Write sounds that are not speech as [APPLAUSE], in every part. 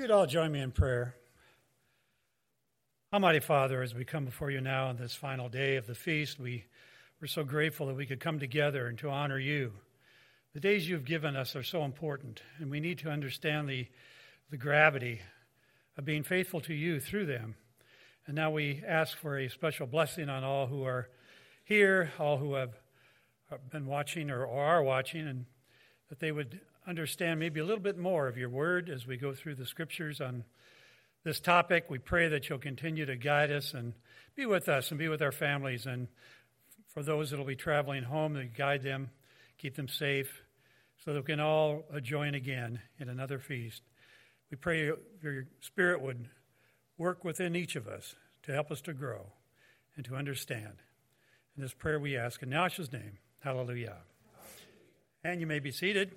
You'd all join me in prayer. Almighty Father, as we come before you now on this final day of the feast, we, we're so grateful that we could come together and to honor you. The days you've given us are so important, and we need to understand the, the gravity of being faithful to you through them. And now we ask for a special blessing on all who are here, all who have been watching or are watching, and that they would understand maybe a little bit more of your word as we go through the scriptures on this topic. We pray that you'll continue to guide us and be with us and be with our families. And for those that will be traveling home, that guide them, keep them safe, so that we can all join again in another feast. We pray your spirit would work within each of us to help us to grow and to understand. In this prayer we ask in Yahshua's name. Hallelujah. And you may be seated.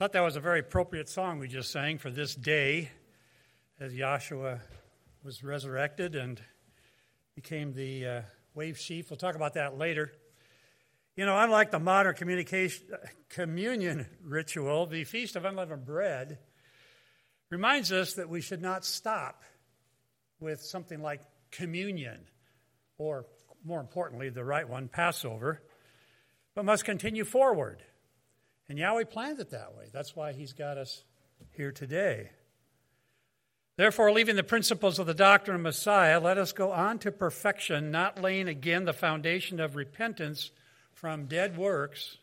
I thought that was a very appropriate song we just sang for this day as Joshua was resurrected and became the uh, wave sheaf. We'll talk about that later. You know, unlike the modern communication, communion ritual, the Feast of Unleavened Bread reminds us that we should not stop with something like communion, or more importantly, the right one, Passover, but must continue forward. And Yahweh planned it that way. That's why He's got us here today. Therefore, leaving the principles of the doctrine of Messiah, let us go on to perfection, not laying again the foundation of repentance from dead works,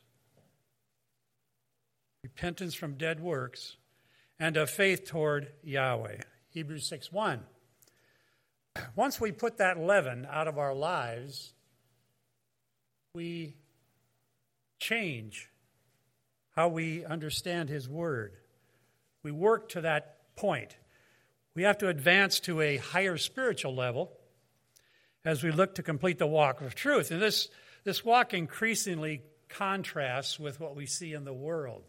repentance from dead works, and of faith toward Yahweh. Hebrews 6 1. Once we put that leaven out of our lives, we change how we understand His Word. We work to that point. We have to advance to a higher spiritual level as we look to complete the walk of truth. And this, this walk increasingly contrasts with what we see in the world.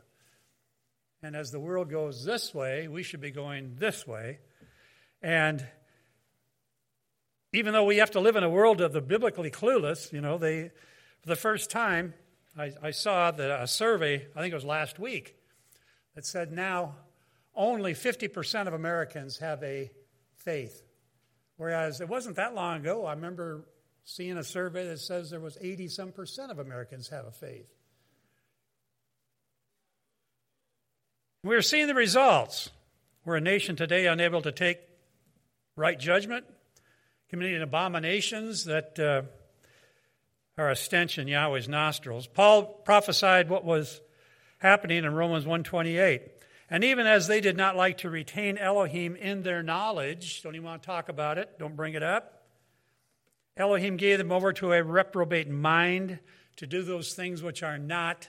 And as the world goes this way, we should be going this way. And even though we have to live in a world of the biblically clueless, you know, they, for the first time, I, I saw that a survey, I think it was last week, that said now only 50% of Americans have a faith. Whereas it wasn't that long ago, I remember seeing a survey that says there was 80 some percent of Americans have a faith. We're seeing the results. We're a nation today unable to take right judgment, committing abominations that uh, are a stench in Yahweh's nostrils. Paul prophesied what was happening in Romans 128. And even as they did not like to retain Elohim in their knowledge, don't even want to talk about it, don't bring it up, Elohim gave them over to a reprobate mind to do those things which are not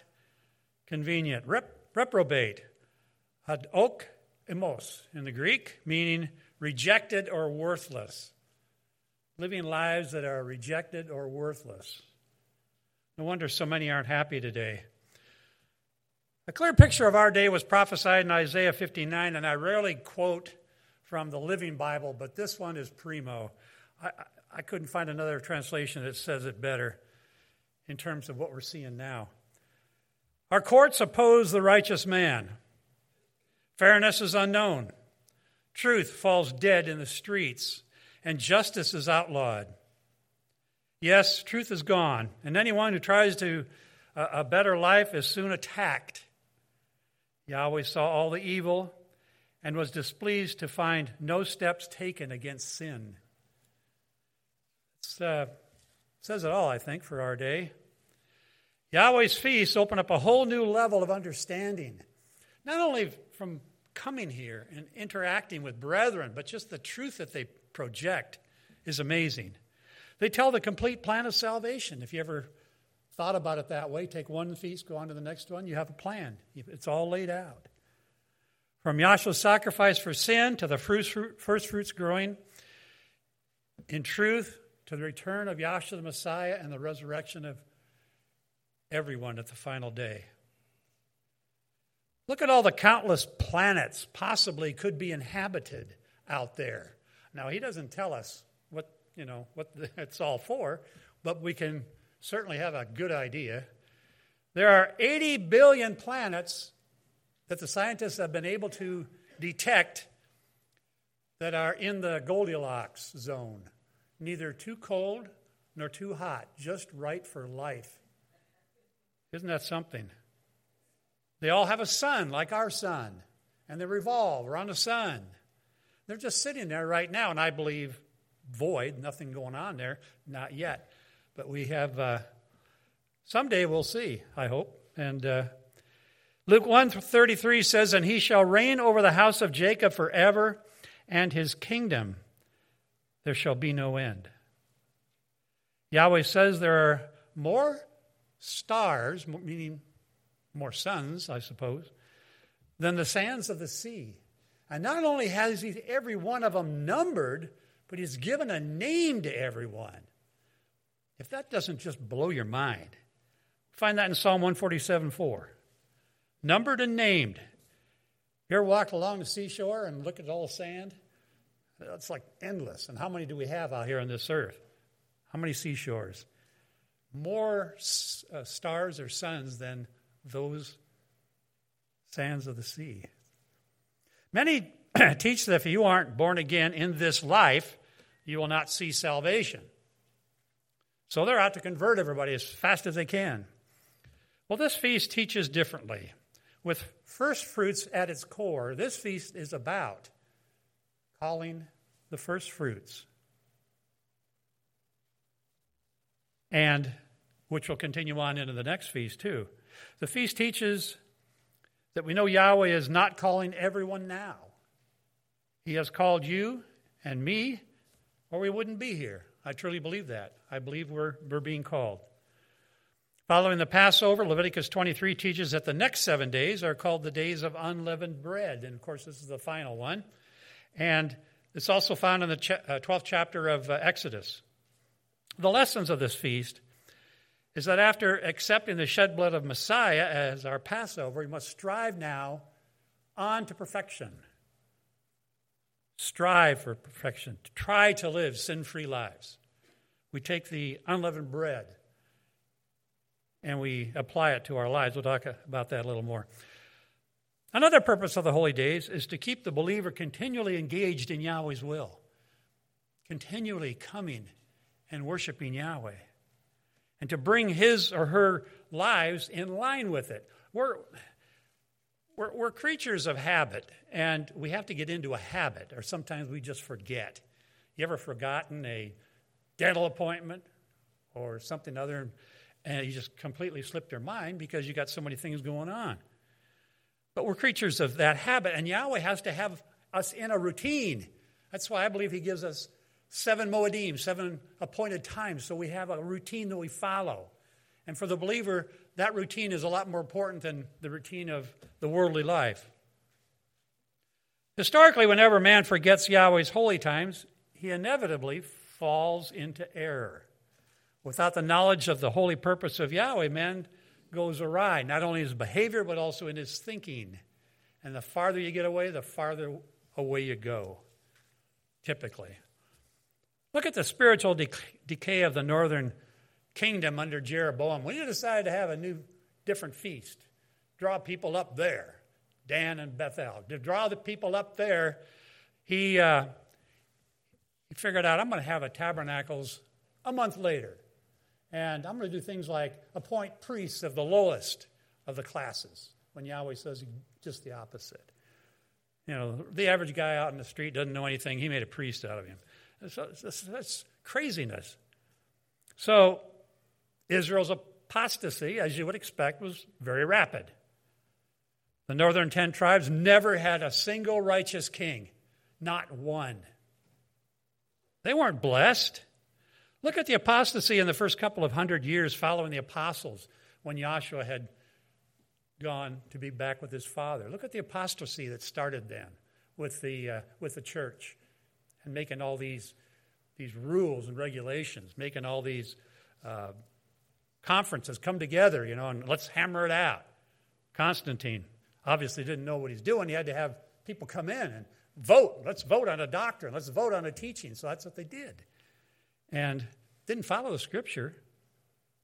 convenient. Rep- reprobate Ad ok emos in the Greek, meaning rejected or worthless. Living lives that are rejected or worthless. No wonder so many aren't happy today. A clear picture of our day was prophesied in Isaiah 59, and I rarely quote from the Living Bible, but this one is primo. I, I couldn't find another translation that says it better in terms of what we're seeing now. Our courts oppose the righteous man. Fairness is unknown. Truth falls dead in the streets, and justice is outlawed. Yes, truth is gone, and anyone who tries to uh, a better life is soon attacked. Yahweh saw all the evil and was displeased to find no steps taken against sin. It uh, says it all, I think, for our day. Yahweh's feasts open up a whole new level of understanding, not only from coming here and interacting with brethren, but just the truth that they project is amazing. They tell the complete plan of salvation. If you ever thought about it that way, take one feast, go on to the next one, you have a plan. It's all laid out. From Yahshua's sacrifice for sin to the first fruits growing in truth to the return of Yahshua the Messiah and the resurrection of everyone at the final day. Look at all the countless planets possibly could be inhabited out there. Now, he doesn't tell us you know, what [LAUGHS] it's all for, but we can certainly have a good idea. There are 80 billion planets that the scientists have been able to detect that are in the Goldilocks zone, neither too cold nor too hot, just right for life. Isn't that something? They all have a sun like our sun, and they revolve around the sun. They're just sitting there right now, and I believe void, nothing going on there, not yet. But we have, uh, someday we'll see, I hope. And uh, Luke 133 says, And he shall reign over the house of Jacob forever, and his kingdom there shall be no end. Yahweh says there are more stars, meaning more suns, I suppose, than the sands of the sea. And not only has he every one of them numbered, but he's given a name to everyone. If that doesn't just blow your mind, find that in Psalm 147 4. Numbered and named. You ever walked along the seashore and look at all the sand? It's like endless. And how many do we have out here on this earth? How many seashores? More uh, stars or suns than those sands of the sea. Many [CLEARS THROAT] teach that if you aren't born again in this life, you will not see salvation. So they're out to convert everybody as fast as they can. Well, this feast teaches differently. With first fruits at its core, this feast is about calling the first fruits. And which will continue on into the next feast, too. The feast teaches that we know Yahweh is not calling everyone now. He has called you and me, or we wouldn't be here. I truly believe that. I believe we're, we're being called. Following the Passover, Leviticus 23 teaches that the next seven days are called the days of unleavened bread. And of course, this is the final one. And it's also found in the 12th uh, chapter of uh, Exodus. The lessons of this feast is that after accepting the shed blood of Messiah as our Passover, we must strive now on to perfection. Strive for perfection. To try to live sin free lives. We take the unleavened bread and we apply it to our lives. We'll talk about that a little more. Another purpose of the holy days is to keep the believer continually engaged in Yahweh's will, continually coming and worshiping Yahweh and to bring his or her lives in line with it. We're, we're, we're, creatures of habit, and we have to get into a habit, or sometimes we just forget. You ever forgotten a dental appointment or something other, and you just completely slipped your mind because you got so many things going on? But we're creatures of that habit, and Yahweh has to have us in a routine. That's why I believe He gives us seven Moedim, seven appointed times, so we have a routine that we follow. And for the believer, that routine is a lot more important than the routine of the worldly life. Historically, whenever man forgets Yahweh's holy times, he inevitably falls into error. Without the knowledge of the holy purpose of Yahweh, man goes awry, not only in his behavior, but also in his thinking. And the farther you get away, the farther away you go, typically. Look at the spiritual decay of the northern kingdom under Jeroboam. When he decided to have a new, different feast, draw people up there, Dan and Bethel, to draw the people up there, he, uh, he figured out I'm going to have a tabernacles a month later. And I'm going to do things like appoint priests of the lowest of the classes, when Yahweh says just the opposite. You know, the average guy out in the street doesn't know anything. He made a priest out of him. That's, that's craziness. So, Israel's apostasy, as you would expect, was very rapid. The northern ten tribes never had a single righteous king, not one. They weren't blessed. Look at the apostasy in the first couple of hundred years following the apostles when Joshua had gone to be back with his father. Look at the apostasy that started then with the, uh, with the church and making all these, these rules and regulations, making all these uh, conferences come together, you know, and let's hammer it out. Constantine obviously didn't know what he's doing. He had to have people come in and vote. Let's vote on a doctrine. Let's vote on a teaching. So that's what they did. And didn't follow the scripture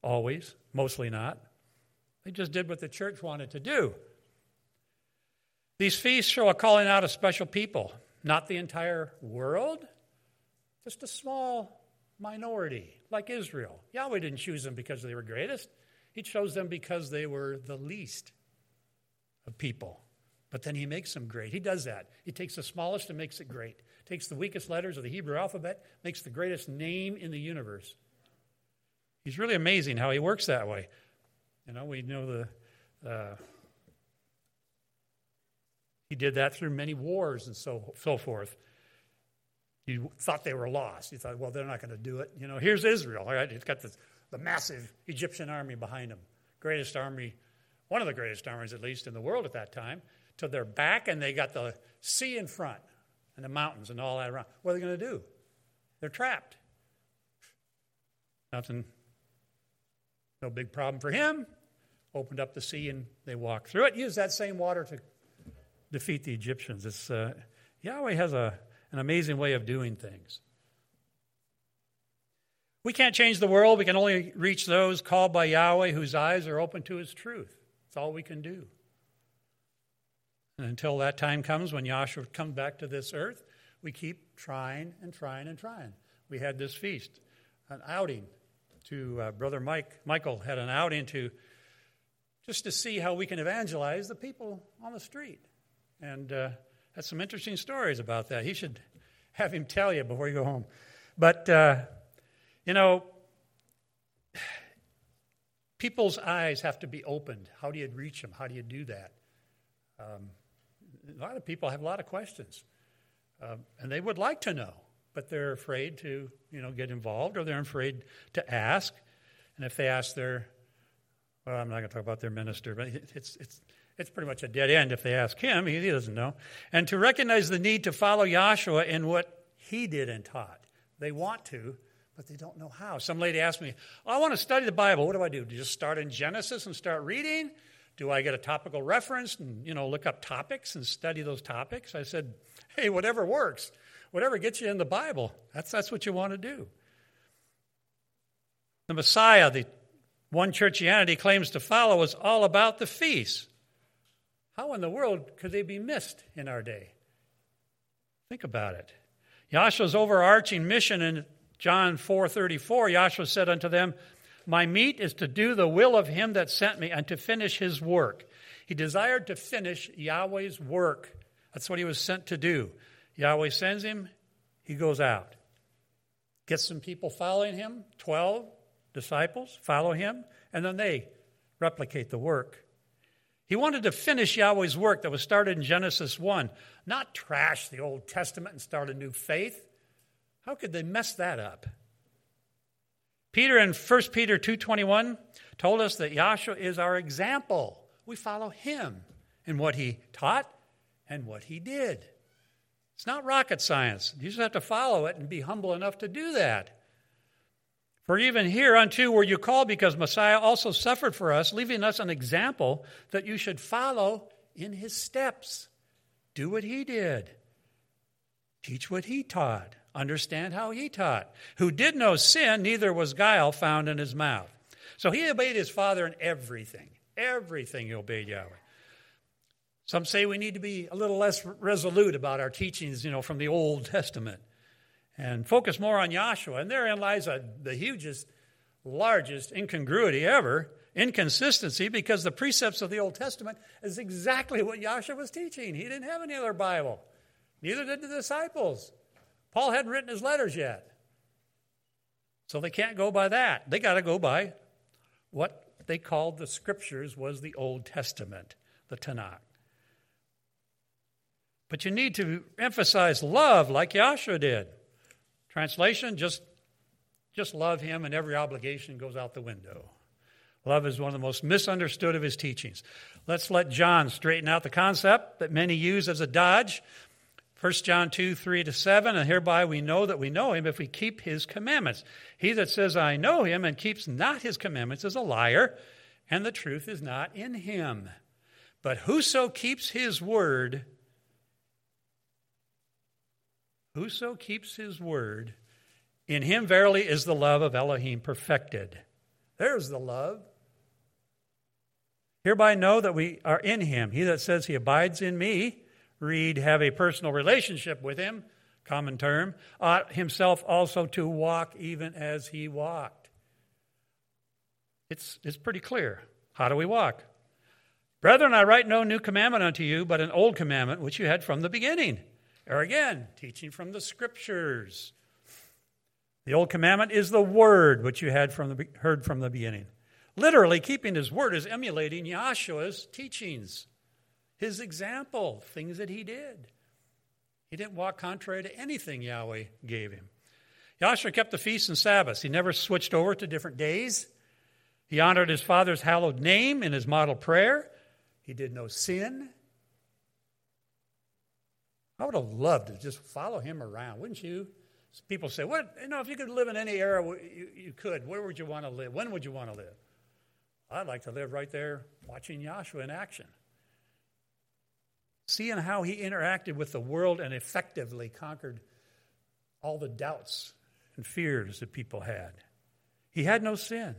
always, mostly not. They just did what the church wanted to do. These feasts show a calling out of special people, not the entire world, just a small minority like Israel. Yahweh didn't choose them because they were greatest, He chose them because they were the least of people. But then He makes them great. He does that. He takes the smallest and makes it great, takes the weakest letters of the Hebrew alphabet, makes the greatest name in the universe. He's really amazing how He works that way. You know, we know the. Uh, he did that through many wars and so, so forth. You thought they were lost. You thought, well, they're not going to do it. You know, here's Israel. Right? It's got this, the massive Egyptian army behind them, greatest army, one of the greatest armies at least in the world at that time. To their back, and they got the sea in front, and the mountains and all that around. What are they going to do? They're trapped. Nothing. No big problem for him. Opened up the sea and they walked through it. Used that same water to defeat the Egyptians. It's, uh, Yahweh has a, an amazing way of doing things. We can't change the world. We can only reach those called by Yahweh whose eyes are open to his truth. That's all we can do. And until that time comes when Yahshua comes back to this earth, we keep trying and trying and trying. We had this feast, an outing to uh, Brother Mike. Michael had an outing to just to see how we can evangelize the people on the street. And uh, had some interesting stories about that. He should have him tell you before you go home. But, uh, you know, people's eyes have to be opened. How do you reach them? How do you do that? Um, a lot of people have a lot of questions, uh, and they would like to know, but they're afraid to, you know, get involved, or they're afraid to ask. And if they ask their, well, I'm not going to talk about their minister, but it's it's it's pretty much a dead end if they ask him. He doesn't know. And to recognize the need to follow Yahshua in what he did and taught. They want to, but they don't know how. Some lady asked me, I want to study the Bible. What do I do? Do you just start in Genesis and start reading? Do I get a topical reference and, you know, look up topics and study those topics? I said, hey, whatever works. Whatever gets you in the Bible, that's, that's what you want to do. The Messiah, the one churchianity claims to follow, is all about the feast. How in the world could they be missed in our day? Think about it. Yahshua's overarching mission in John 4:34, Yahshua said unto them, "My meat is to do the will of him that sent me and to finish his work." He desired to finish Yahweh's work. That's what he was sent to do. Yahweh sends him, he goes out. Gets some people following him, 12 disciples follow him, and then they replicate the work. He wanted to finish Yahweh's work that was started in Genesis 1, not trash the Old Testament and start a new faith. How could they mess that up? Peter in 1 Peter 2:21 told us that Yahshua is our example. We follow him in what he taught and what he did. It's not rocket science. You just have to follow it and be humble enough to do that. For even hereunto were you called, because Messiah also suffered for us, leaving us an example that you should follow in his steps. Do what he did, teach what he taught, understand how he taught. Who did no sin, neither was guile found in his mouth. So he obeyed his father in everything. Everything he obeyed Yahweh. Some say we need to be a little less resolute about our teachings, you know, from the Old [LAUGHS] Testament and focus more on Yahshua. And therein lies a, the hugest, largest incongruity ever inconsistency because the precepts of the Old Testament is exactly what Yahshua was teaching. He didn't have any other Bible, neither did the disciples. Paul hadn't written his letters yet. So they can't go by that. They got to go by what they called the scriptures was the Old Testament, the Tanakh. But you need to emphasize love like Yahshua did. Translation, just, just love him and every obligation goes out the window. Love is one of the most misunderstood of his teachings. Let's let John straighten out the concept that many use as a dodge. 1 John 2, 3 to 7, and hereby we know that we know him if we keep his commandments. He that says, I know him, and keeps not his commandments is a liar, and the truth is not in him. But whoso keeps his word, Whoso keeps his word, in him verily is the love of Elohim perfected. There's the love. Hereby know that we are in him. He that says he abides in me, read, have a personal relationship with him, common term, ought himself also to walk even as he walked. It's, it's pretty clear. How do we walk? Brethren, I write no new commandment unto you, but an old commandment which you had from the beginning. Or again, teaching from the scriptures. The old commandment is the word which you had from the, heard from the beginning. Literally, keeping his word is emulating Yahshua's teachings, his example, things that he did. He didn't walk contrary to anything Yahweh gave him. Yahshua kept the feasts and Sabbaths. He never switched over to different days. He honored his father's hallowed name in his model prayer. He did no sin. I would have loved to just follow him around, wouldn't you? People say, "What? You know, if you could live in any era, you, you could. Where would you want to live? When would you want to live?" I'd like to live right there watching Joshua in action. Seeing how he interacted with the world and effectively conquered all the doubts and fears that people had. He had no sin.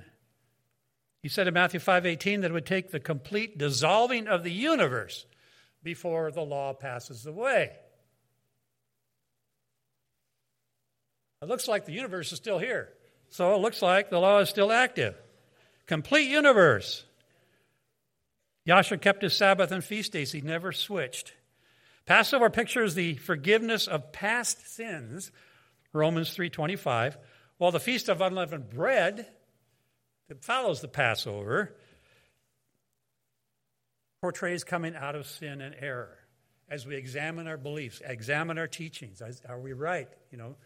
He said in Matthew 5:18 that it would take the complete dissolving of the universe before the law passes away. It looks like the universe is still here. So it looks like the law is still active. Complete universe. Yahshua kept his Sabbath and feast days. He never switched. Passover pictures the forgiveness of past sins, Romans 3:25, while the feast of unleavened bread that follows the Passover portrays coming out of sin and error. As we examine our beliefs, examine our teachings, are we right? You know,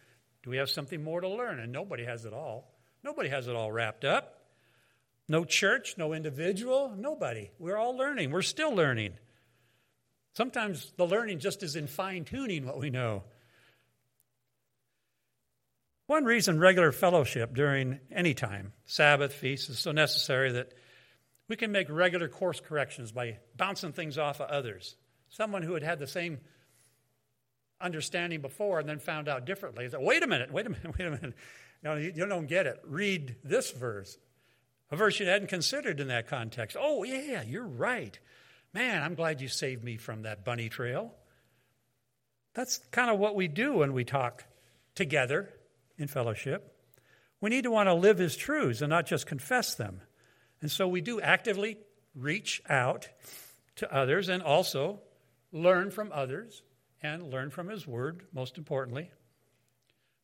do we have something more to learn? And nobody has it all. Nobody has it all wrapped up. No church, no individual, nobody. We're all learning. We're still learning. Sometimes the learning just is in fine tuning what we know. One reason regular fellowship during any time, Sabbath, feast, is so necessary that we can make regular course corrections by bouncing things off of others. Someone who had had the same understanding before and then found out differently. Wait a minute, wait a minute, [LAUGHS] wait a minute. You, you don't get it. Read this verse a verse you hadn't considered in that context. Oh, yeah, you're right. Man, I'm glad you saved me from that bunny trail. That's kind of what we do when we talk together in fellowship. We need to want to live his truths and not just confess them. And so we do actively reach out to others and also learn from others and learn from his word, most importantly.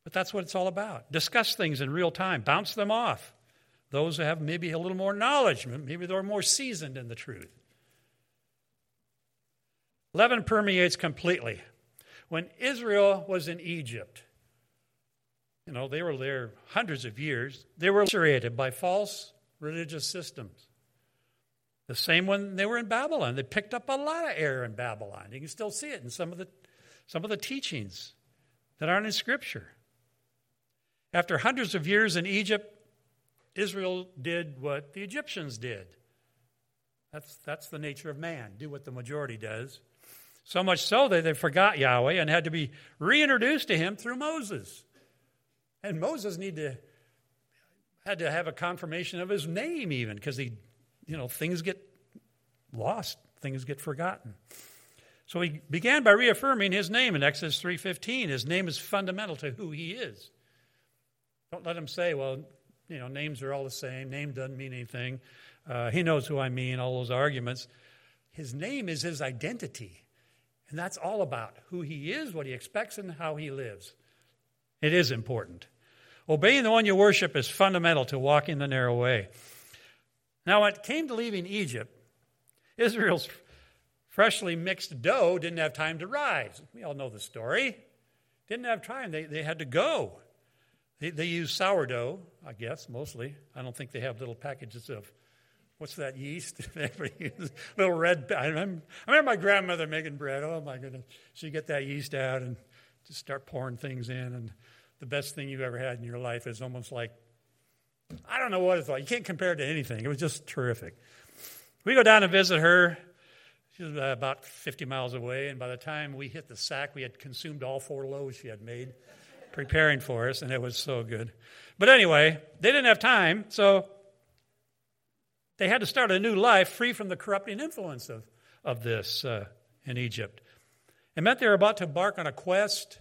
But that's what it's all about. Discuss things in real time, bounce them off. Those who have maybe a little more knowledge, maybe they're more seasoned in the truth. Leaven permeates completely. When Israel was in Egypt, you know, they were there hundreds of years, they were liberated by false religious systems. The same when they were in Babylon. They picked up a lot of error in Babylon. You can still see it in some of the, some of the teachings that aren't in Scripture. After hundreds of years in Egypt, Israel did what the Egyptians did. That's, that's the nature of man, do what the majority does. So much so that they forgot Yahweh and had to be reintroduced to him through Moses. And Moses need to, had to have a confirmation of his name even, because he, you know, things get lost, things get forgotten. So he began by reaffirming his name in Exodus 3:15. His name is fundamental to who he is. Don't let him say, well, you know, names are all the same. Name doesn't mean anything. Uh, he knows who I mean, all those arguments. His name is his identity. And that's all about who he is, what he expects, and how he lives. It is important. Obeying the one you worship is fundamental to walking the narrow way. Now, when it came to leaving Egypt, Israel's freshly mixed dough didn't have time to rise. We all know the story. Didn't have time. They, they had to go. They, they use sourdough, I guess, mostly. I don't think they have little packages of, what's that yeast? [LAUGHS] little red. I remember, I remember my grandmother making bread. Oh, my goodness. She'd get that yeast out and just start pouring things in. And the best thing you've ever had in your life is almost like, I don't know what it's like. You can't compare it to anything. It was just terrific. We go down and visit her. She was about 50 miles away, and by the time we hit the sack, we had consumed all four loaves she had made preparing for us, and it was so good. But anyway, they didn't have time, so They had to start a new life free from the corrupting influence of, of this uh, in Egypt. It meant they were about to embark on a quest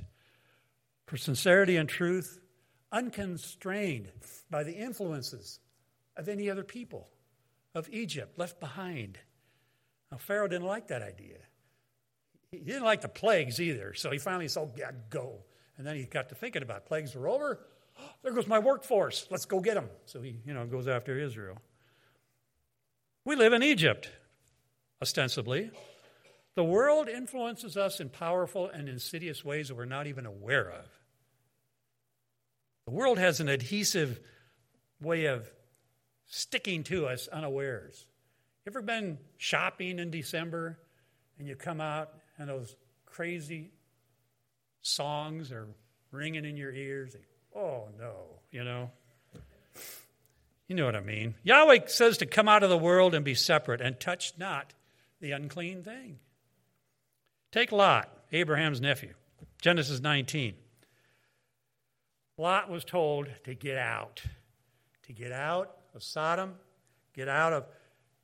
for sincerity and truth, unconstrained by the influences of any other people of Egypt left behind. Now, Pharaoh didn't like that idea. He didn't like the plagues either, so he finally said, oh, yeah, go. And then he got to thinking about it. plagues are over. [GASPS] there goes my workforce. Let's go get them. So he, you know, goes after Israel. We live in Egypt, ostensibly. The world influences us in powerful and insidious ways that we're not even aware of. The world has an adhesive way of sticking to us unawares. Ever been shopping in December and you come out and those crazy songs are ringing in your ears? Oh no, you know. You know what I mean. Yahweh says to come out of the world and be separate and touch not the unclean thing. Take Lot, Abraham's nephew, Genesis 19. Lot was told to get out, to get out of Sodom, get out of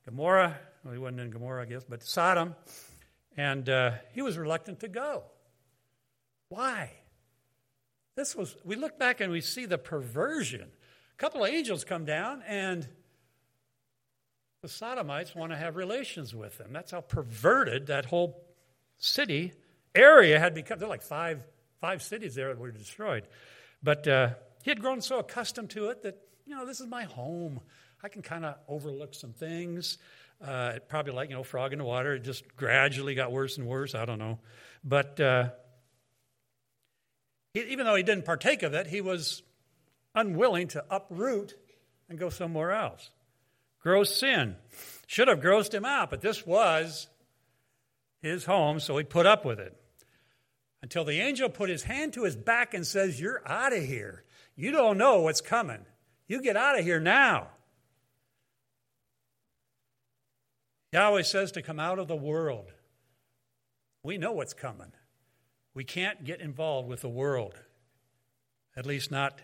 Gomorrah. Well, he wasn't in Gomorrah, I guess, but Sodom. And uh, he was reluctant to go. Why? This was, we look back and we see the perversion. A couple of angels come down, and the Sodomites want to have relations with them. That's how perverted that whole city area had become. There are like five, five cities there that were destroyed. But uh, he had grown so accustomed to it that you know, this is my home. I can kind of overlook some things. Uh, probably like, you know, frog in the water. It just gradually got worse and worse. I don't know. But uh, he, even though he didn't partake of it, he was unwilling to uproot and go somewhere else. Gross sin. Should have grossed him out, but this was his home, so he put up with it. Until the angel put his hand to his back and says, You're out of here. You don't know what's coming. You get out of here now. Yahweh says to come out of the world. We know what's coming. We can't get involved with the world, at least not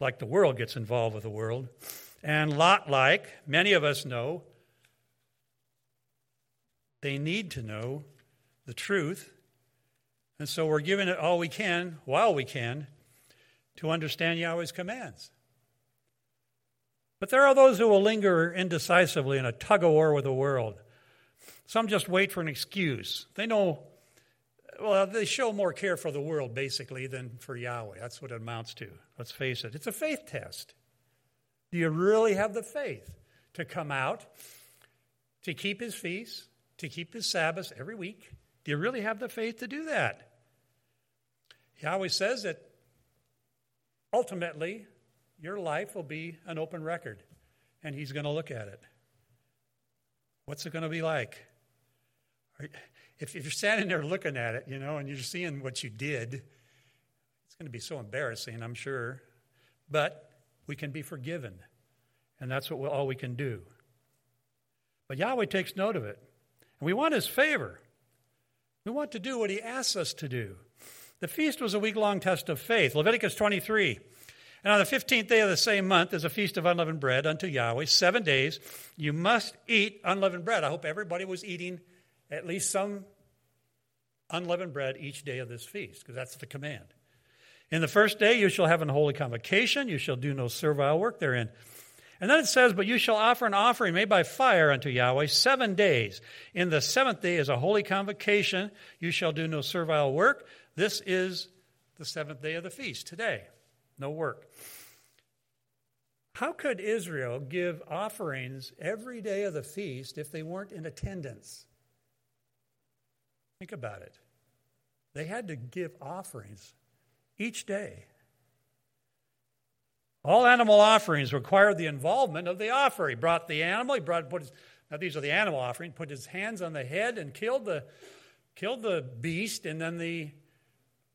like the world gets involved with the world. And Lot like, many of us know, they need to know the truth. And so we're giving it all we can, while we can, to understand Yahweh's commands. But there are those who will linger indecisively in a tug of war with the world. Some just wait for an excuse. They know, well, they show more care for the world, basically, than for Yahweh. That's what it amounts to. Let's face it. It's a faith test. Do you really have the faith to come out, to keep his feasts, to keep his Sabbaths every week? Do you really have the faith to do that? Yahweh says that ultimately your life will be an open record, and He's going to look at it. What's it going to be like? If, if you're standing there looking at it, you know, and you're seeing what you did, it's going to be so embarrassing, I'm sure. But we can be forgiven, and that's what we, all we can do. But Yahweh takes note of it, and we want His favor. We want to do what He asks us to do. The feast was a week long test of faith. Leviticus 23. And on the 15th day of the same month is a feast of unleavened bread unto Yahweh. Seven days you must eat unleavened bread. I hope everybody was eating at least some unleavened bread each day of this feast, because that's the command. In the first day you shall have an holy convocation. You shall do no servile work therein. And then it says, But you shall offer an offering made by fire unto Yahweh seven days. In the seventh day is a holy convocation. You shall do no servile work. This is the seventh day of the feast today no work. How could Israel give offerings every day of the feast if they weren't in attendance? Think about it. They had to give offerings each day. All animal offerings required the involvement of the offerer. He brought the animal, he brought put his, now these are the animal offerings, put his hands on the head and killed the killed the beast, and then the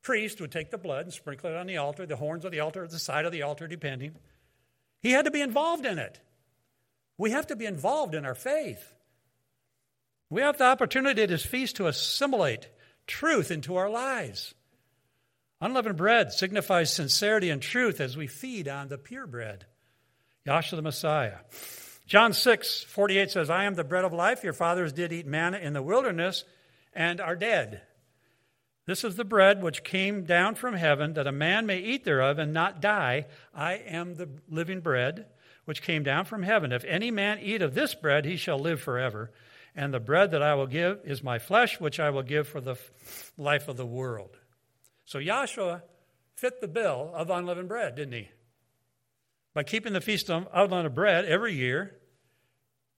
priest would take the blood and sprinkle it on the altar, the horns of the altar, the side of the altar, depending. He had to be involved in it. We have to be involved in our faith. We have the opportunity at his feast to assimilate truth into our lives. Unleavened bread signifies sincerity and truth as we feed on the pure bread, Yahshua the Messiah. John 6, 48 says, I am the bread of life. Your fathers did eat manna in the wilderness and are dead. This is the bread which came down from heaven, that a man may eat thereof and not die. I am the living bread which came down from heaven. If any man eat of this bread, he shall live forever. And the bread that I will give is my flesh, which I will give for the life of the world. So Yahshua fit the bill of unleavened bread, didn't he? By keeping the feast of unleavened bread every year,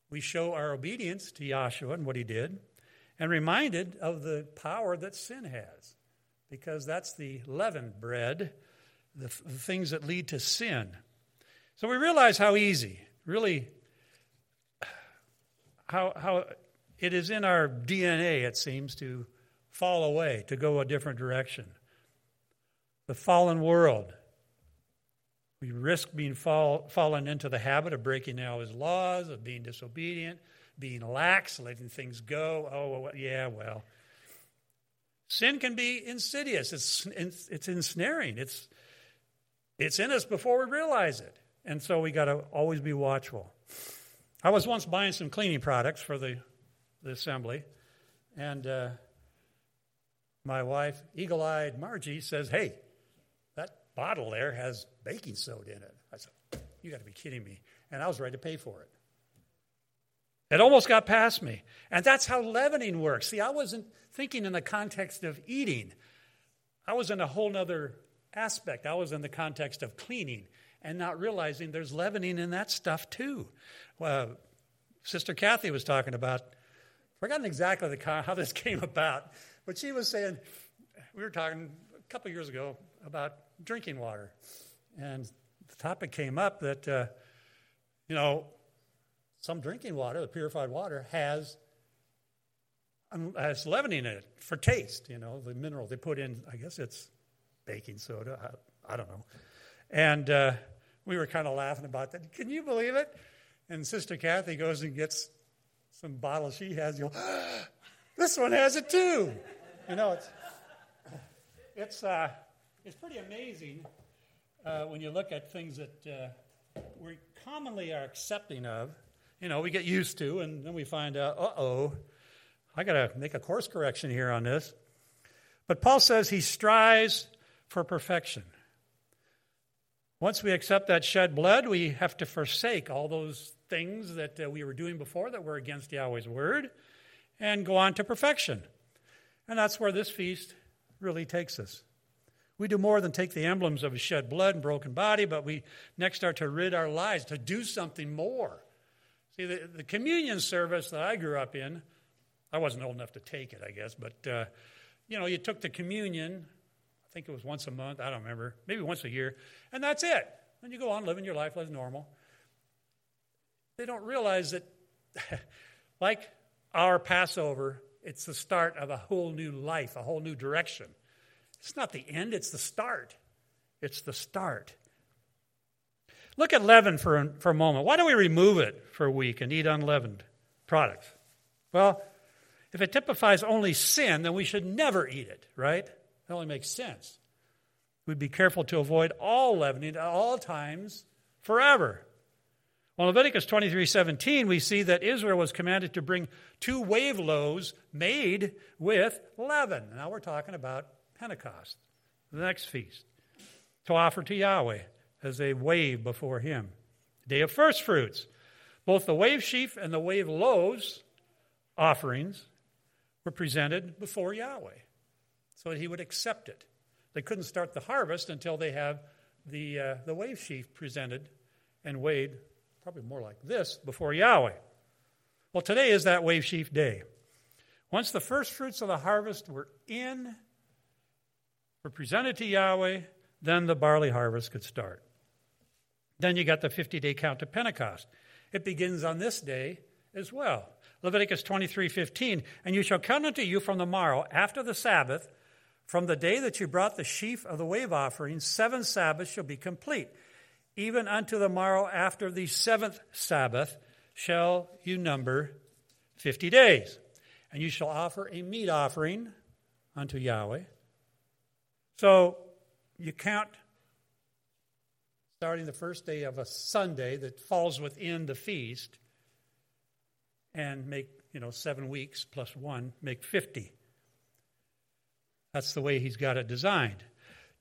we show our obedience to Yahshua and what he did and reminded of the power that sin has, because that's the leavened bread, the, the things that lead to sin. So we realize how easy, really, how, how it is in our DNA, it seems, to fall away, to go a different direction. The fallen world. We risk being fall, fallen into the habit of breaking Yahweh's laws, of being disobedient, being lax, letting things go. Oh, well, yeah, well. Sin can be insidious. It's, it's ensnaring. It's, it's in us before we realize it. And so we got to always be watchful. I was once buying some cleaning products for the, the assembly, and uh, my wife, eagle eyed Margie, says, Hey, that bottle there has baking soda in it. I said, You got to be kidding me. And I was ready to pay for it. It almost got past me. And that's how leavening works. See, I wasn't thinking in the context of eating, I was in a whole other aspect. I was in the context of cleaning and not realizing there's leavening in that stuff too. Well, Sister Kathy was talking about, forgotten exactly the, [LAUGHS] how this came about, but she was saying, we were talking a couple years ago about drinking water. And the topic came up that, uh, you know, some drinking water, the purified water, has has leavening in it for taste. You know, the mineral they put in. I guess it's baking soda. I, I don't know. And uh, we were kind of laughing about that. Can you believe it? And Sister Kathy goes and gets some bottles she has. You go, [GASPS] this one has it too. You know, it's it's uh, it's pretty amazing uh, when you look at things that uh, we commonly are accepting of you know, we get used to, and then we find out, uh oh, I got to make a course correction here on this. But Paul says he strives for perfection. Once we accept that shed blood, we have to forsake all those things that uh, we were doing before that were against Yahweh's word and go on to perfection. And that's where this feast really takes us. We do more than take the emblems of a shed blood and broken body, but we next are to rid our lives, to do something more. See, the, the communion service that I grew up in, I wasn't old enough to take it, I guess, but, uh, you know, you took the communion, I think it was once a month, I don't remember, maybe once a year, and that's it. And you go on living your life as normal. They don't realize that, [LAUGHS] like our Passover, it's the start of a whole new life, a whole new direction. It's not the end, it's the start. It's the start. Look at leaven for a, for a moment. Why do we remove it for a week and eat unleavened products? Well, if it typifies only sin, then we should never eat it, right? That only makes sense. We'd be careful to avoid all leavening at all times forever. Well, Leviticus 23 17, we see that Israel was commanded to bring two wave loaves made with leaven. Now we're talking about Pentecost, the next feast, to offer to Yahweh as they wave before him. Day of first fruits. Both the wave sheaf and the wave loaves offerings were presented before Yahweh so that he would accept it. They couldn't start the harvest until they have the, uh, the wave sheaf presented and weighed, probably more like this, before Yahweh. Well, today is that wave sheaf day. Once the first fruits of the harvest were in, were presented to Yahweh, then the barley harvest could start. Then you got the 50 day count to Pentecost. It begins on this day as well. Leviticus 23 15. And you shall count unto you from the morrow after the Sabbath, from the day that you brought the sheaf of the wave offering, seven Sabbaths shall be complete. Even unto the morrow after the seventh Sabbath shall you number 50 days. And you shall offer a meat offering unto Yahweh. So you count starting the first day of a Sunday that falls within the feast, and make, you know, seven weeks plus one, make 50. That's the way he's got it designed.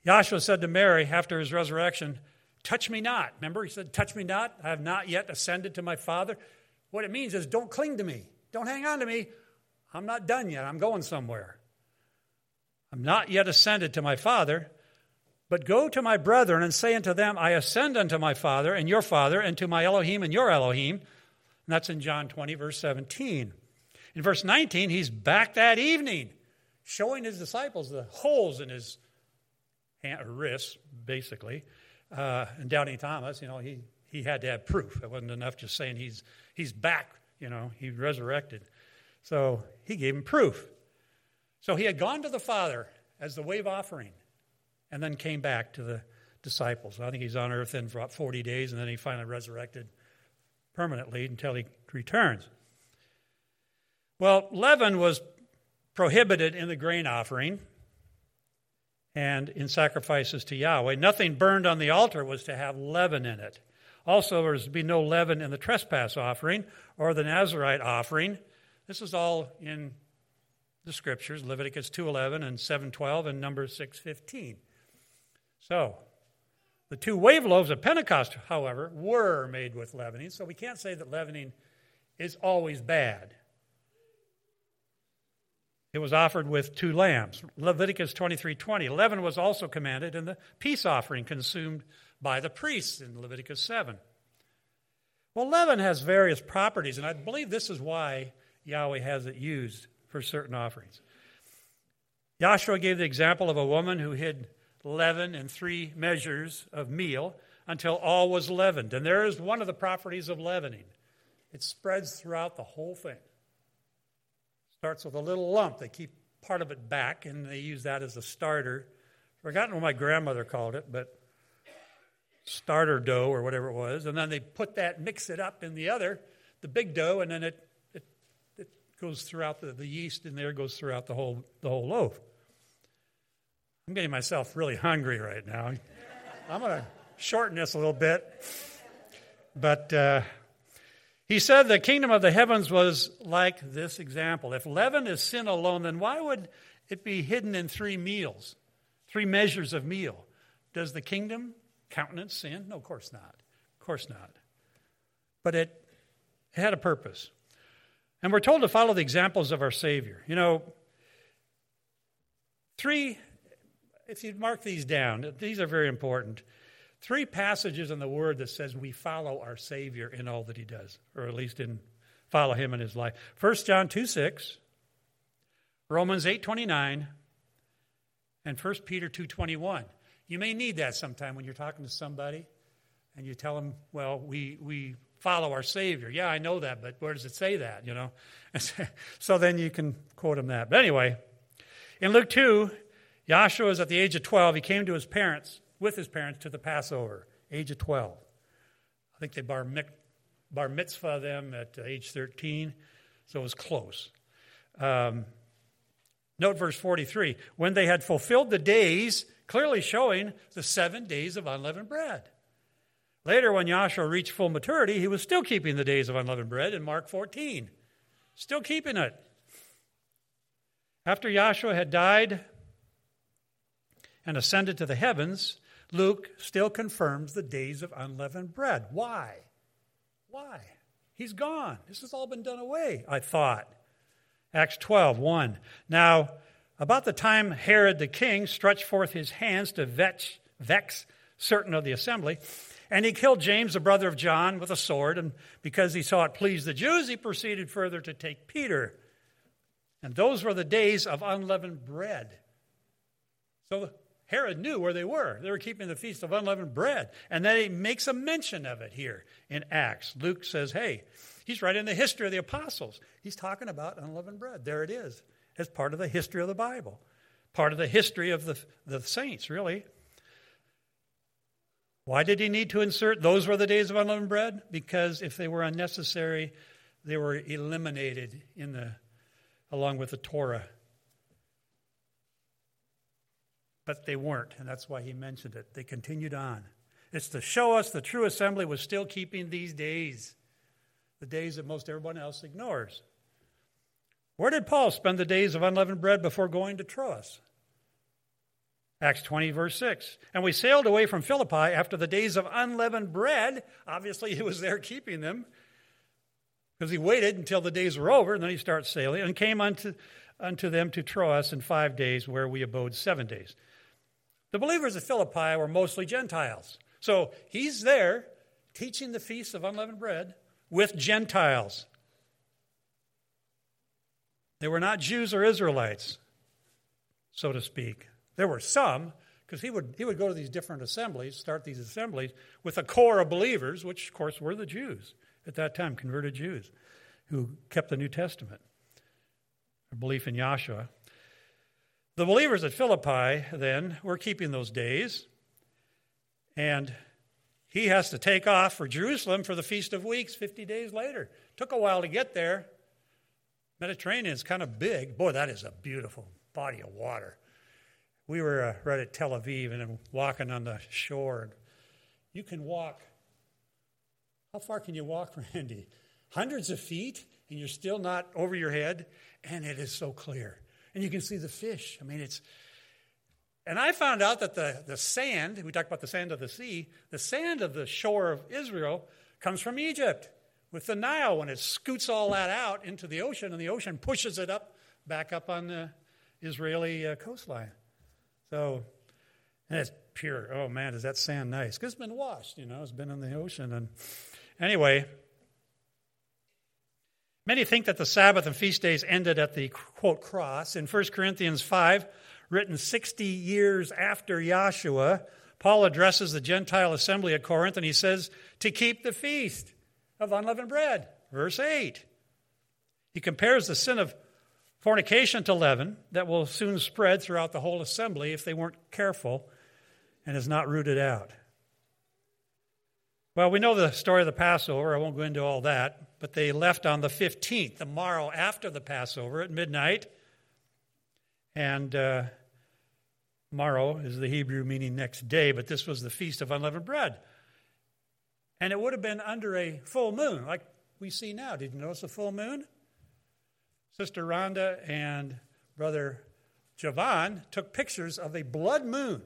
Yahshua said to Mary after his resurrection, Touch me not. Remember, he said, Touch me not. I have not yet ascended to my Father. What it means is, don't cling to me. Don't hang on to me. I'm not done yet. I'm going somewhere. I'm not yet ascended to my Father, but go to my brethren and say unto them, I ascend unto my Father and your Father, and to my Elohim and your Elohim. And that's in John 20, verse 17. In verse 19, he's back that evening, showing his disciples the holes in his hand, or wrists, basically. Uh, and doubting Thomas, you know, he, he had to have proof. It wasn't enough just saying he's, he's back, you know, he resurrected. So he gave him proof. So he had gone to the Father as the wave offering and then came back to the disciples. I think he's on earth in for about 40 days and then he finally resurrected permanently until he returns. Well, leaven was prohibited in the grain offering and in sacrifices to Yahweh. Nothing burned on the altar was to have leaven in it. Also, there was to be no leaven in the trespass offering or the Nazarite offering. This is all in the scriptures, Leviticus 2:11 and 7:12 and Numbers 6:15. So, the two wave loaves of Pentecost, however, were made with leavening, so we can't say that leavening is always bad. It was offered with two lambs. Leviticus 23:20. Leaven was also commanded in the peace offering consumed by the priests in Leviticus 7. Well, leaven has various properties, and I believe this is why Yahweh has it used for certain offerings. Yahshua gave the example of a woman who hid leaven and three measures of meal until all was leavened. And there is one of the properties of leavening it spreads throughout the whole thing. Starts with a little lump. They keep part of it back, and they use that as a starter. Forgotten what my grandmother called it, but starter dough or whatever it was. And then they put that, mix it up in the other, the big dough, and then it, it, it goes throughout the, the yeast in there goes throughout the whole, the whole loaf. I'm getting myself really hungry right now. I'm going to shorten this a little bit. But uh, he said the kingdom of the heavens was like this example. If leaven is sin alone, then why would it be hidden in three meals, three measures of meal? Does the kingdom countenance sin? No, of course not. Of course not. But it, it had a purpose. And we're told to follow the examples of our Savior. You know, three if you mark these down, these are very important. Three passages in the Word that says we follow our Savior in all that He does, or at least in follow Him in His life. 1 John 2 6, Romans 8 29, and 1 Peter 2 21. You may need that sometime when you're talking to somebody and you tell them, well, we, we follow our Savior. Yeah, I know that, but where does it say that, you know? [LAUGHS] so then you can quote him that. But anyway, in Luke 2, Yahshua was at the age of 12. He came to his parents, with his parents, to the Passover, age of 12. I think they bar, bar mitzvah them at age 13, so it was close. Um, note verse 43 when they had fulfilled the days, clearly showing the seven days of unleavened bread. Later, when Yahshua reached full maturity, he was still keeping the days of unleavened bread in Mark 14. Still keeping it. After Yahshua had died and ascended to the heavens, Luke still confirms the days of unleavened bread. Why? Why? He's gone. This has all been done away, I thought. Acts 12, 1. Now, about the time Herod the king stretched forth his hands to vex, vex certain of the assembly, and he killed James, the brother of John, with a sword, and because he saw it pleased the Jews, he proceeded further to take Peter. And those were the days of unleavened bread. So Herod knew where they were. They were keeping the feast of unleavened bread. And then he makes a mention of it here in Acts. Luke says, hey, he's right in the history of the apostles. He's talking about unleavened bread. There it is, as part of the history of the Bible, part of the history of the, the saints, really. Why did he need to insert those were the days of unleavened bread? Because if they were unnecessary, they were eliminated in the along with the Torah but they weren't, and that's why he mentioned it. They continued on. It's to show us the true assembly was still keeping these days, the days that most everyone else ignores. Where did Paul spend the days of unleavened bread before going to Troas? Acts 20, verse 6. And we sailed away from Philippi after the days of unleavened bread. Obviously, he was there keeping them because he waited until the days were over and then he starts sailing and came unto, unto them to Troas in five days, where we abode seven days. The believers of Philippi were mostly Gentiles. So he's there teaching the feast of unleavened bread with Gentiles. They were not Jews or Israelites, so to speak. There were some, because he would, he would go to these different assemblies, start these assemblies with a core of believers, which, of course, were the Jews at that time, converted Jews who kept the New Testament, their belief in Yahshua. The believers at Philippi, then, were keeping those days, and he has to take off for Jerusalem for the Feast of Weeks 50 days later. Took a while to get there. Mediterranean is kind of big. Boy, that is a beautiful body of water. We were uh, right at Tel Aviv and walking on the shore. You can walk. How far can you walk, [LAUGHS] Randy? Hundreds of feet, and you're still not over your head, and it is so clear. And you can see the fish. I mean, it's and I found out that the, the sand, we talked about the sand of the sea, the sand of the shore of Israel comes from Egypt with the Nile when it scoots all that out into the ocean, and the ocean pushes it up back up on the Israeli uh, coastline. So, and it's pure. Oh man, is that sand nice? Because it's been washed, you know, it's been in the ocean. And anyway, many think that the Sabbath and feast days ended at the quote cross. In 1 Corinthians 5, written 60 years after Yahshua, Paul addresses the Gentile assembly at Corinth and he says, to keep the feast of unleavened bread. Verse 8. He compares the sin of fornication to leaven that will soon spread throughout the whole assembly if they weren't careful and is not rooted out. Well, we know the story of the Passover. I won't go into all that, but they left on the 15th, the morrow after the Passover at midnight. And uh, morrow is the Hebrew meaning next day, but this was the Feast of Unleavened Bread. And it would have been under a full moon, like we see now. Did you notice a full moon? Sister Rhonda and Brother Javan took pictures of a blood moon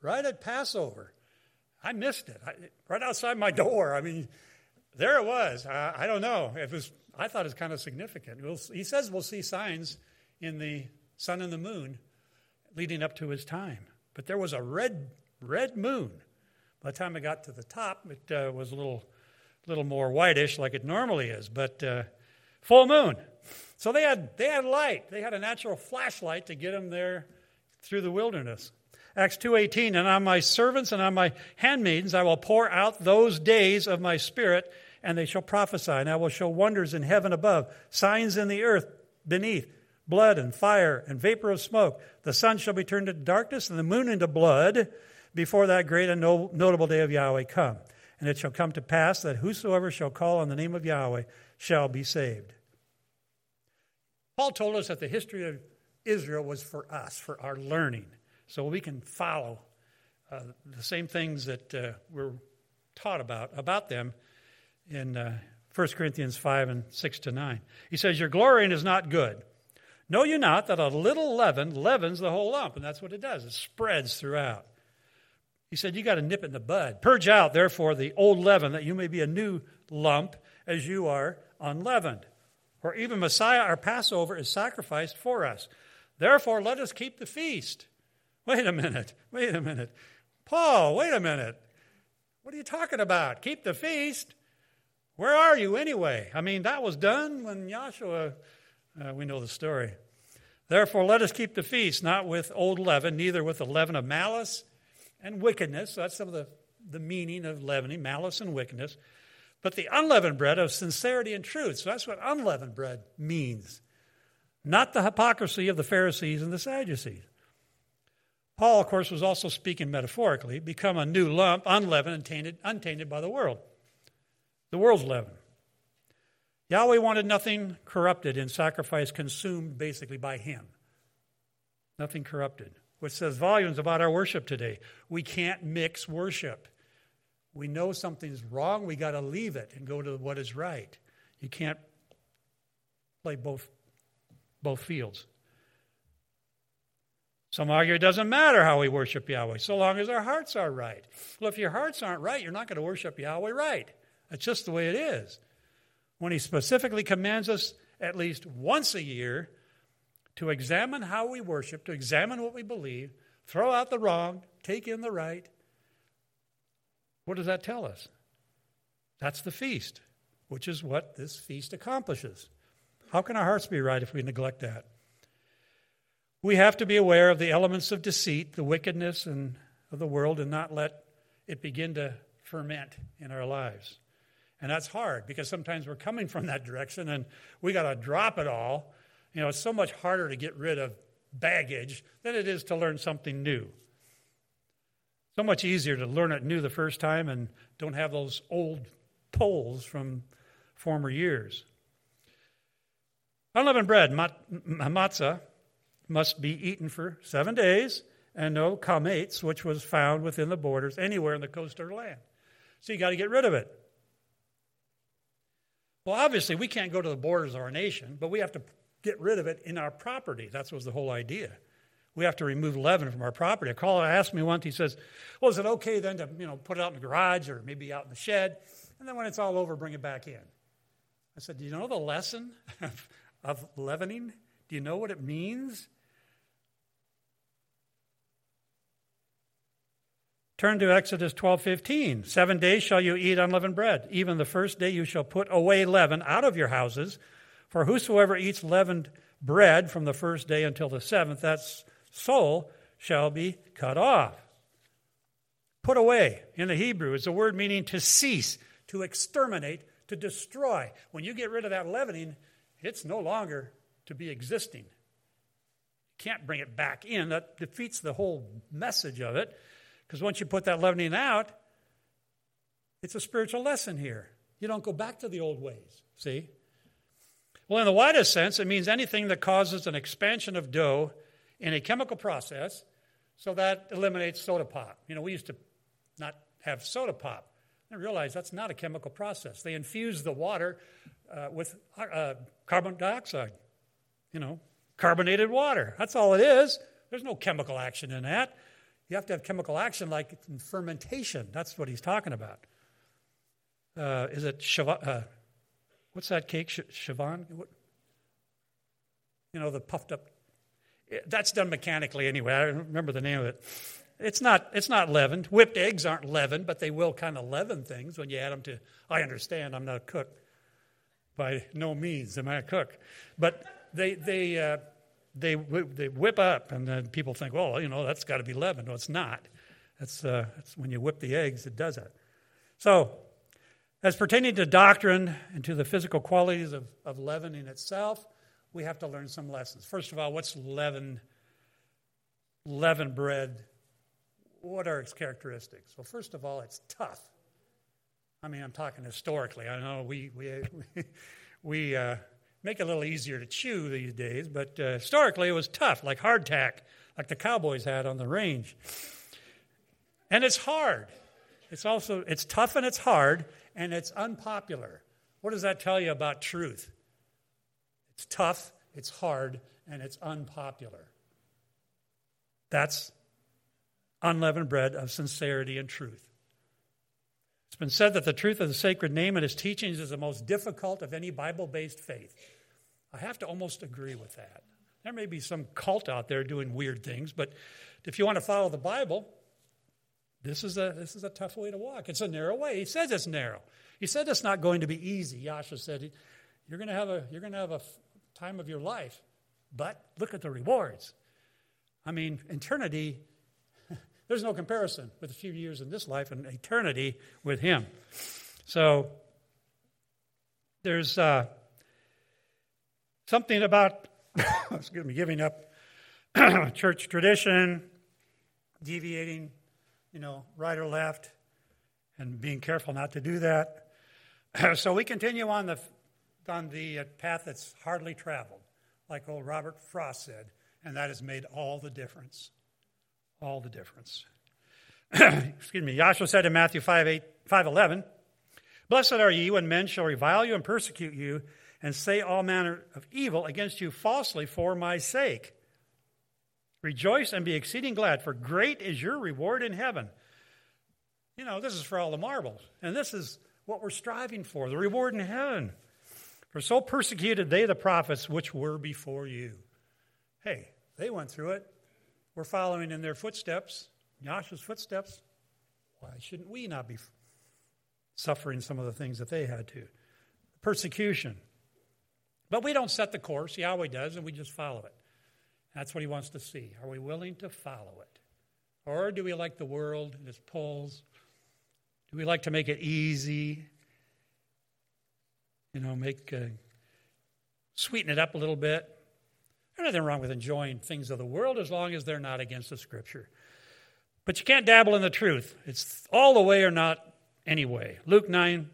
right at Passover. I missed it, I, right outside my door. I mean, there it was. I, I don't know. It was. I thought it was kind of significant. We'll, he says we'll see signs in the sun and the moon leading up to his time. But there was a red, red moon. By the time I got to the top, it uh, was a little, little more whitish like it normally is, but uh, full moon. So they had, they had light. They had a natural flashlight to get them there through the wilderness. Acts 2:18 and on my servants and on my handmaidens I will pour out those days of my spirit and they shall prophesy and I will show wonders in heaven above signs in the earth beneath blood and fire and vapor of smoke. The sun shall be turned into darkness and the moon into blood before that great and notable day of Yahweh come. And it shall come to pass that whosoever shall call on the name of Yahweh shall be saved. Paul told us that the history of Israel was for us, for our learning, so we can follow uh, the same things that uh, we're taught about about them in uh, 1 Corinthians 5 and 6 to 9. He says, Your glorying is not good. Know you not that a little leaven leavens the whole lump? And that's what it does, it spreads throughout. He said, You got to nip it in the bud. Purge out, therefore, the old leaven, that you may be a new lump as you are unleavened. For even Messiah, our Passover, is sacrificed for us. Therefore, let us keep the feast. Wait a minute. Wait a minute. Paul, wait a minute. What are you talking about? Keep the feast? Where are you anyway? I mean, that was done when Joshua uh, we know the story. Therefore, let us keep the feast, not with old leaven, neither with the leaven of malice and wickedness. So that's some of the, the meaning of leavening, malice and wickedness. But the unleavened bread of sincerity and truth. So that's what unleavened bread means. Not the hypocrisy of the Pharisees and the Sadducees. Paul, of course, was also speaking metaphorically become a new lump, unleavened and tainted, untainted by the world. The world's leaven. Yahweh wanted nothing corrupted in sacrifice consumed basically by Him. Nothing corrupted, which says volumes about our worship today. We can't mix worship. we know something's wrong, we got to leave it and go to what is right. You can't play both, both fields. Some argue it doesn't matter how we worship Yahweh, so long as our hearts are right. Well, if your hearts aren't right, you're not going to worship Yahweh right. That's just the way it is. When He specifically commands us at least once a year to examine how we worship, to examine what we believe, throw out the wrong, take in the right, what does that tell us? That's the feast, which is what this feast accomplishes. How can our hearts be right if we neglect that? We have to be aware of the elements of deceit, the wickedness and of the world, and not let it begin to ferment in our lives. And that's hard because sometimes we're coming from that direction and we got to drop it all. You know, it's so much harder to get rid of baggage than it is to learn something new. So much easier to learn it new the first time and don't have those old poles from former years. Unleavened bread, matzah, must be eaten for seven days, and no chametz, which was found within the borders anywhere in the coast or land. So you got to get rid of it. Well, obviously, we can't go to the borders of our nation, but we have to get rid of it in our property. That was the whole idea. We have to remove leaven from our property. A caller asked me once, he says, Well, is it okay then to you know, put it out in the garage or maybe out in the shed? And then when it's all over, bring it back in. I said, Do you know the lesson [LAUGHS] of leavening? Do you know what it means? Turn to Exodus 12:15. 7 days shall you eat unleavened bread. Even the first day you shall put away leaven out of your houses, for whosoever eats leavened bread from the first day until the seventh, that soul shall be cut off. Put away in the Hebrew is a word meaning to cease, to exterminate, to destroy. When you get rid of that leavening, it's no longer to be existing. Can't bring it back in. That defeats the whole message of it. Because once you put that leavening out, it's a spiritual lesson here. You don't go back to the old ways. See? Well, in the widest sense, it means anything that causes an expansion of dough in a chemical process, so that eliminates soda pop. You know, we used to not have soda pop. I realized that's not a chemical process. They infuse the water uh, with uh, carbon dioxide, you know, carbonated water. That's all it is. There's no chemical action in that. You have to have chemical action like fermentation. That's what he's talking about. Uh, is it uh, what's that cake? chiffon? You know, the puffed up. That's done mechanically anyway. I don't remember the name of it. It's not, it's not leavened. Whipped eggs aren't leavened, but they will kind of leaven things when you add them to. I understand, I'm not a cook. By no means am I a cook. But they, they, uh, they, they whip up, and then people think, well, you know, that's got to be leavened. No, it's not. That's, uh, that's when you whip the eggs, it does it. So, as pertaining to doctrine and to the physical qualities of, of leaven in itself, we have to learn some lessons. First of all, what's leaven? Leaven bread. What are its characteristics? Well, first of all, it's tough. I mean, I'm talking historically. I know we we [LAUGHS] we uh, make it a little easier to chew these days, but uh, historically it was tough, like hardtack, like the cowboys had on the range. And it's hard. It's also it's tough and it's hard and it's unpopular. What does that tell you about truth? It's tough, it's hard, and it's unpopular. That's unleavened bread of sincerity and truth. It's been said that the truth of the sacred name and its teachings is the most difficult of any Bible based faith. I have to almost agree with that. There may be some cult out there doing weird things, but if you want to follow the Bible, this is a, this is a tough way to walk. It's a narrow way. He says it's narrow. He said it's not going to be easy. Yahshua said, you're going to have a, you're going to have a time of your life, but look at the rewards. I mean, eternity there's no comparison with a few years in this life and eternity with Him. So there's uh, something about [COUGHS] excuse me, giving up [COUGHS] church tradition, deviating, you know, right or left, and being careful not to do that. [COUGHS] so we continue on the on the uh, path that's hardly traveled, like old Robert Frost said, and that has made all the difference all the difference. [CLEARS THROAT] excuse me, Yahshua said in Matthew 5, 8, 5 11, Blessed are ye when men shall revile you and persecute you and say all manner of evil against you falsely for my sake. Rejoice and be exceeding glad, for great is your reward in heaven. You know, this is for all the marbles. And this is what we're striving for the reward in heaven. For so persecuted they the prophets which were before you. Hey, they went through it. We're following in their footsteps, Yahshua's footsteps. Why shouldn't we not be suffering some of the things that they had to? Persecution. But we don't set the course, Yahweh does, and we just follow it. That's what he wants to see. Are we willing to follow it? Or do we like the world and its pulls? Do we like to make it easy? You know, make uh, sweeten it up a little bit. There's nothing wrong with enjoying things of the world as long as they're not against the Scripture. But you can't dabble in the truth. It's all the way or not anyway. Luke 9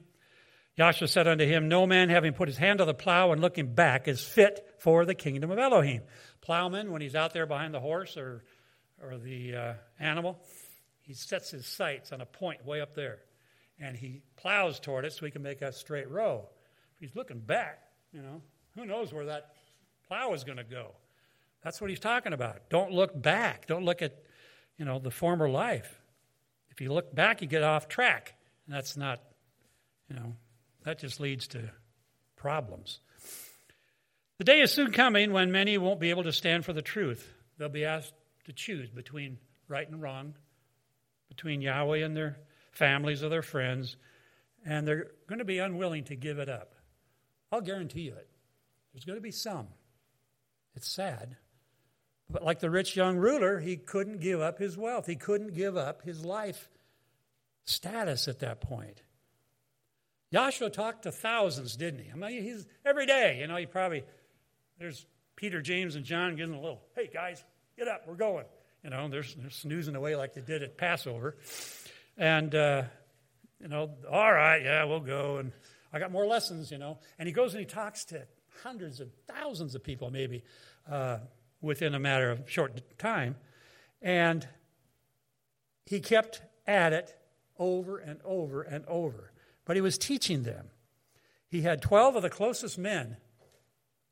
Yahshua said unto him, No man having put his hand to the plow and looking back is fit for the kingdom of Elohim. Plowman, when he's out there behind the horse or, or the uh, animal, he sets his sights on a point way up there and he plows toward it so he can make a straight row. If he's looking back, you know, who knows where that plow is going to go? That's what he's talking about. Don't look back. Don't look at, you know, the former life. If you look back, you get off track. And that's not, you know, that just leads to problems. The day is soon coming when many won't be able to stand for the truth. They'll be asked to choose between right and wrong, between Yahweh and their families or their friends, and they're going to be unwilling to give it up. I'll guarantee you it. There's going to be some. It's sad. But like the rich young ruler, he couldn't give up his wealth. He couldn't give up his life status at that point. Yahshua talked to thousands, didn't he? I mean, he's every day, you know, he probably, there's Peter, James, and John giving a little, hey, guys, get up, we're going. You know, they're, they're snoozing away like they did at Passover. And, uh, you know, all right, yeah, we'll go. And I got more lessons, you know. And he goes and he talks to hundreds of thousands of people, maybe, uh, within a matter of short time. And he kept at it over and over and over but he was teaching them. He had 12 of the closest men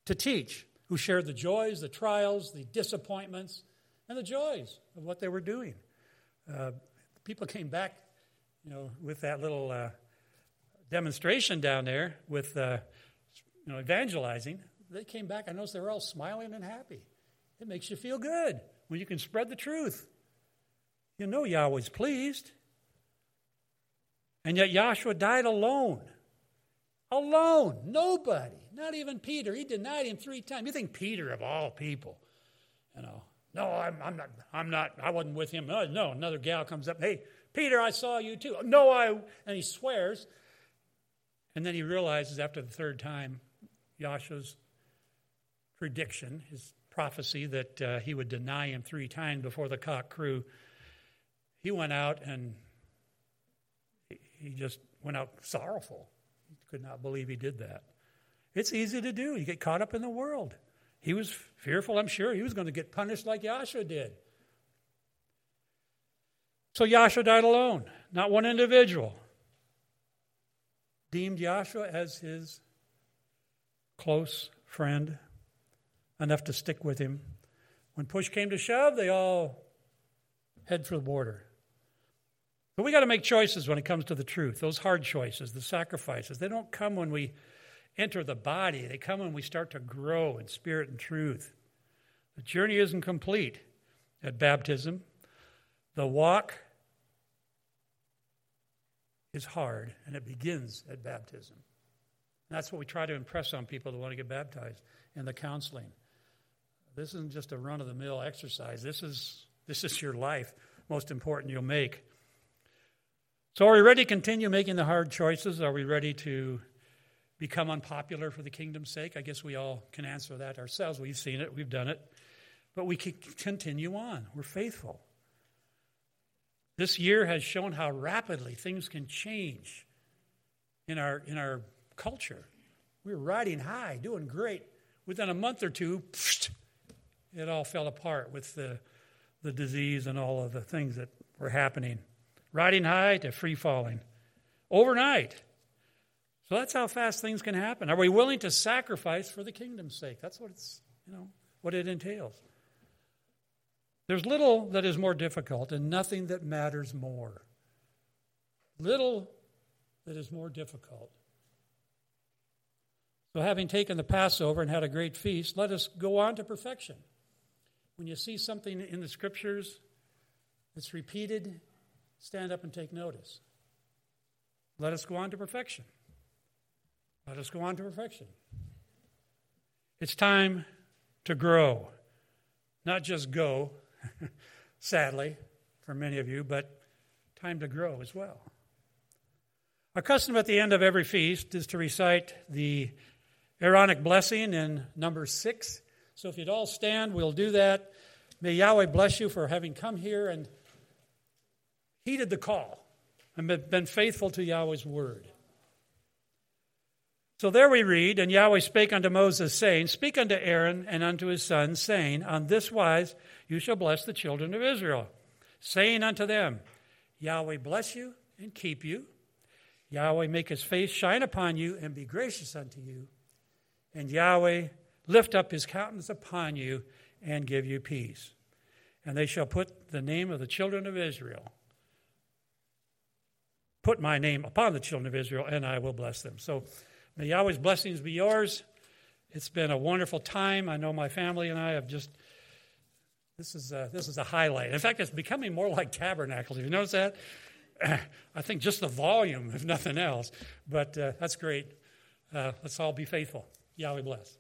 to teach who shared the joys, the trials, the disappointments, and the joys of what they were doing. Uh, people came back, you know, with that little uh, demonstration down there with, uh, you know, evangelizing. They came back. I noticed they were all smiling and happy. It makes you feel good when you can spread the truth. You know Yahweh's pleased. And yet Yahshua died alone. Alone. Nobody. Not even Peter. He denied him three times. You think Peter, of all people, you know, no, I'm, I'm not, I'm not, I wasn't with him. No, no, another gal comes up, hey, Peter, I saw you too. No, I, and he swears. And then he realizes after the third time, Yahshua's prediction, his prophecy that uh, he would deny him three times before the cock crew, he went out and he just went out sorrowful. He could not believe he did that. It's easy to do. You get caught up in the world. He was fearful, I'm sure. He was going to get punished like Yahshua did. So Yahshua died alone, not one individual. Deemed Yahshua as his close friend, enough to stick with him. When push came to shove, they all head for the border. But we got to make choices when it comes to the truth, those hard choices, the sacrifices. They don't come when we enter the body, they come when we start to grow in spirit and truth. The journey isn't complete at baptism. The walk is hard, and it begins at baptism. And that's what we try to impress on people that want to get baptized in the counseling. This isn't just a run of the mill exercise. This is, this is your life, most important you'll make. So, are we ready to continue making the hard choices? Are we ready to become unpopular for the kingdom's sake? I guess we all can answer that ourselves. We've seen it, we've done it. But we can continue on. We're faithful. This year has shown how rapidly things can change in our, in our culture. We were riding high, doing great. Within a month or two, it all fell apart with the, the disease and all of the things that were happening. riding high to free falling overnight. So that's how fast things can happen. Are we willing to sacrifice for the kingdom's sake? That's what it's, you know, what it entails. There's little that is more difficult and nothing that matters more. Little that is more difficult. So, having taken the Passover and had a great feast, let us go on to perfection. When you see something in the scriptures that's repeated, stand up and take notice. Let us go on to perfection. Let us go on to perfection. It's time to grow. Not just go, [LAUGHS] sadly, for many of you, but time to grow as well. Our custom at the end of every feast is to recite the Aaronic blessing in number six. So if you'd all stand, we'll do that. May Yahweh bless you for having come here and heeded the call and been faithful to Yahweh's word. So there we read, and Yahweh spake unto Moses, saying, Speak unto Aaron and unto his sons, saying, On this wise you shall bless the children of Israel, saying unto them, Yahweh bless you and keep you. Yahweh make his face shine upon you and be gracious unto you. And Yahweh lift up his countenance upon you and give you peace. And they shall put the name of the children of Israel put my name upon the children of Israel, and I will bless them. So may Yahweh's blessings be yours. It's been a wonderful time. I know my family and I have just. This is a, this is a highlight. In fact, it's becoming more like tabernacles. You notice that? [CLEARS THROAT] I think just the volume, if nothing else. But uh, that's great. Uh, let's all be faithful. Yahweh bless.